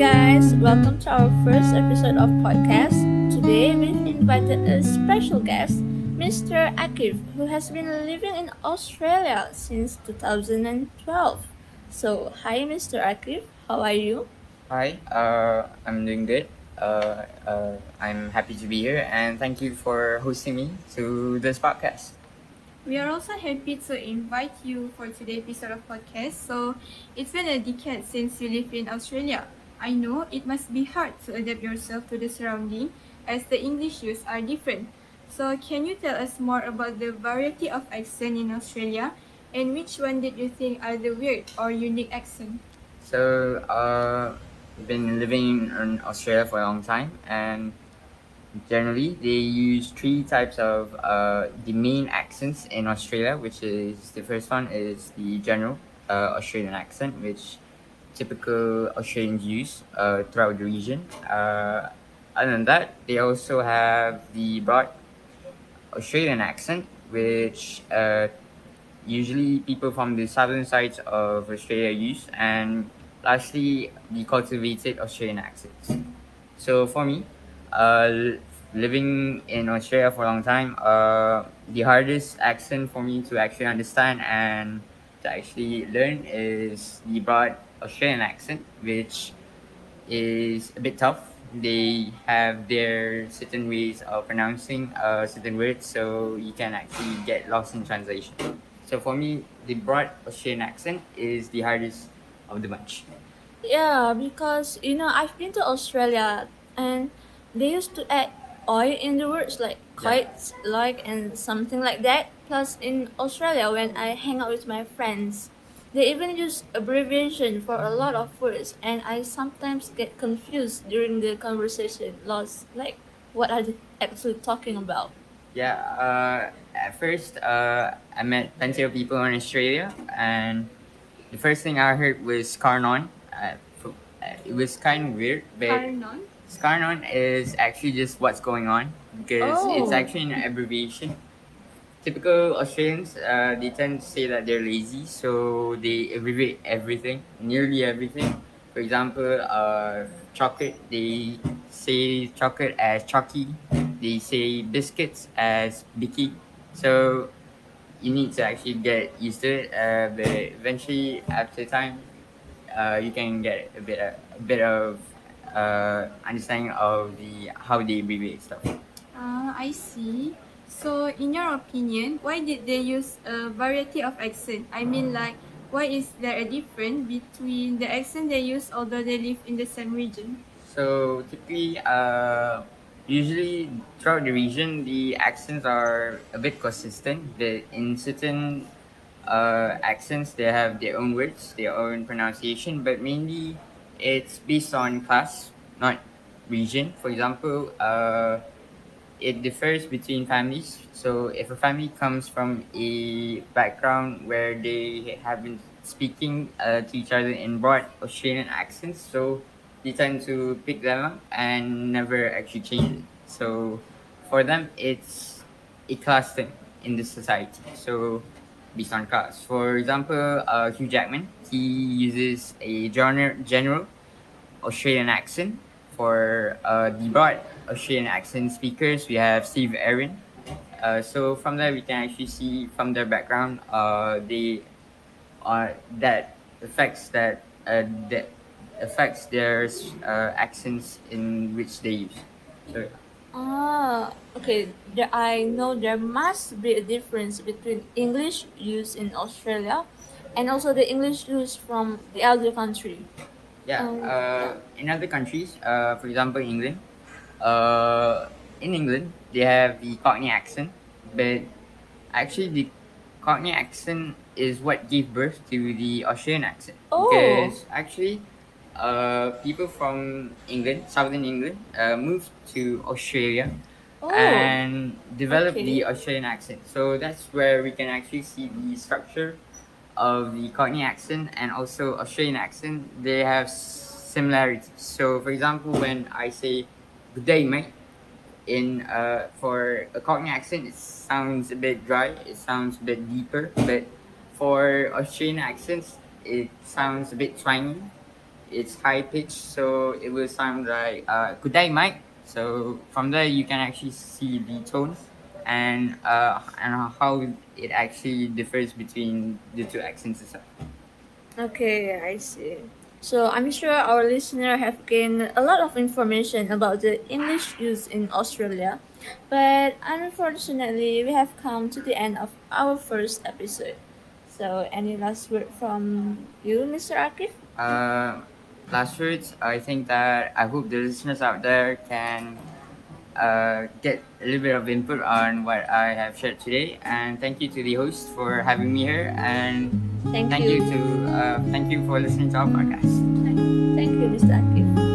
guys, welcome to our first episode of podcast. Today we've invited a special guest, Mr. Aqif, who has been living in Australia since 2012. So, hi Mr. Aqif, how are you? Hi, uh, I'm doing good. Uh, uh, I'm happy to be here and thank you for hosting me to this podcast. We are also happy to invite you for today's episode of podcast. So, it's been a decade since you lived in Australia. I know it must be hard to adapt yourself to the surrounding as the English use are different. So, can you tell us more about the variety of accent in Australia and which one did you think are the weird or unique accent? So, uh, I've been living in Australia for a long time and generally they use three types of uh, the main accents in Australia, which is the first one is the general uh, Australian accent, which typical Australian use uh, throughout the region. Uh, other than that, they also have the broad Australian accent, which uh, usually people from the southern sides of Australia use, and lastly, the cultivated Australian accents. So for me, uh, living in Australia for a long time, uh, the hardest accent for me to actually understand and to actually learn is the broad Australian accent, which is a bit tough. They have their certain ways of pronouncing uh, certain words, so you can actually get lost in translation. So for me, the broad Australian accent is the hardest of the bunch. Yeah, because you know, I've been to Australia and they used to add oil in the words like quite like and something like that. Plus, in Australia, when I hang out with my friends, they even use abbreviation for a lot of words, and I sometimes get confused during the conversation. Lost like, what are they actually talking about? Yeah, uh, at first, uh, I met plenty of people in Australia, and the first thing I heard was Carnon. Uh, uh, it was kind of weird, but Karnon? Scarnon is actually just what's going on because it's Oh. actually an abbreviation. Typical Australians, uh, they tend to say that they're lazy, so they abbreviate everything, nearly everything. For example, uh, chocolate, they say chocolate as chalky. They say biscuits as bicky. So you need to actually get used to it. Uh, but eventually, after time, uh, you can get a bit, a bit of uh, understanding of the how they abbreviate stuff. Ah, I see. So, in your opinion, why did they use a variety of accent? I mean, like, why is there a difference between the accent they use although they live in the same region? So typically, uh, usually throughout the region, the accents are a bit consistent. But in certain uh, accents, they have their own words, their own pronunciation. But mainly, it's based on class, not region. For example, uh, it differs between families. So if a family comes from a background where they have been speaking uh, to each other in broad Australian accents, so they tend to pick them up and never actually change it. So for them, it's a class thing in this society. So based on class. For example, uh, Hugh Jackman, he uses a genre, general Australian accent. For uh, the broad Australian accent speakers, we have Steve Irwin. Uh, so from there, we can actually see from their background, uh, they are that affects that uh, that affects their uh, accents in which they use. So Ah, okay. There, I know there must be a difference between English used in Australia and also the English used from the other country. Yeah, Um, uh, in other countries, uh, for example, England, uh, in England, they have the Cockney accent, but actually, the Cockney accent is what gave birth to the Australian accent. Oh. Because actually, uh, people from England, southern England, uh, moved to Australia Oh, and developed okay. the Australian accent. So that's where we can actually see the structure of the Cockney accent and also Australian accent. They have similarities. So, for example, when I say "Good day, mate," in uh, for a Cockney accent, it sounds a bit dry. It sounds a bit deeper. But for Australian accents, it sounds a bit twangy. It's high pitch, so it will sound like uh, Kudai Mike." So from there, you can actually see the tones and uh, and how it actually differs between the two accents itself. Okay, I see. So I'm sure our listener have gained a lot of information about the English used in Australia, but unfortunately we have come to the end of our first episode. So any last word from you, Mr. Aqif? Uh, last words, I think that I hope the listeners out there can uh, get a little bit of input on what I have shared today. And thank you to the host for having me here. And Thank, thank you. you to uh, thank you for listening to our podcast. Thank you, Mr. Aqif.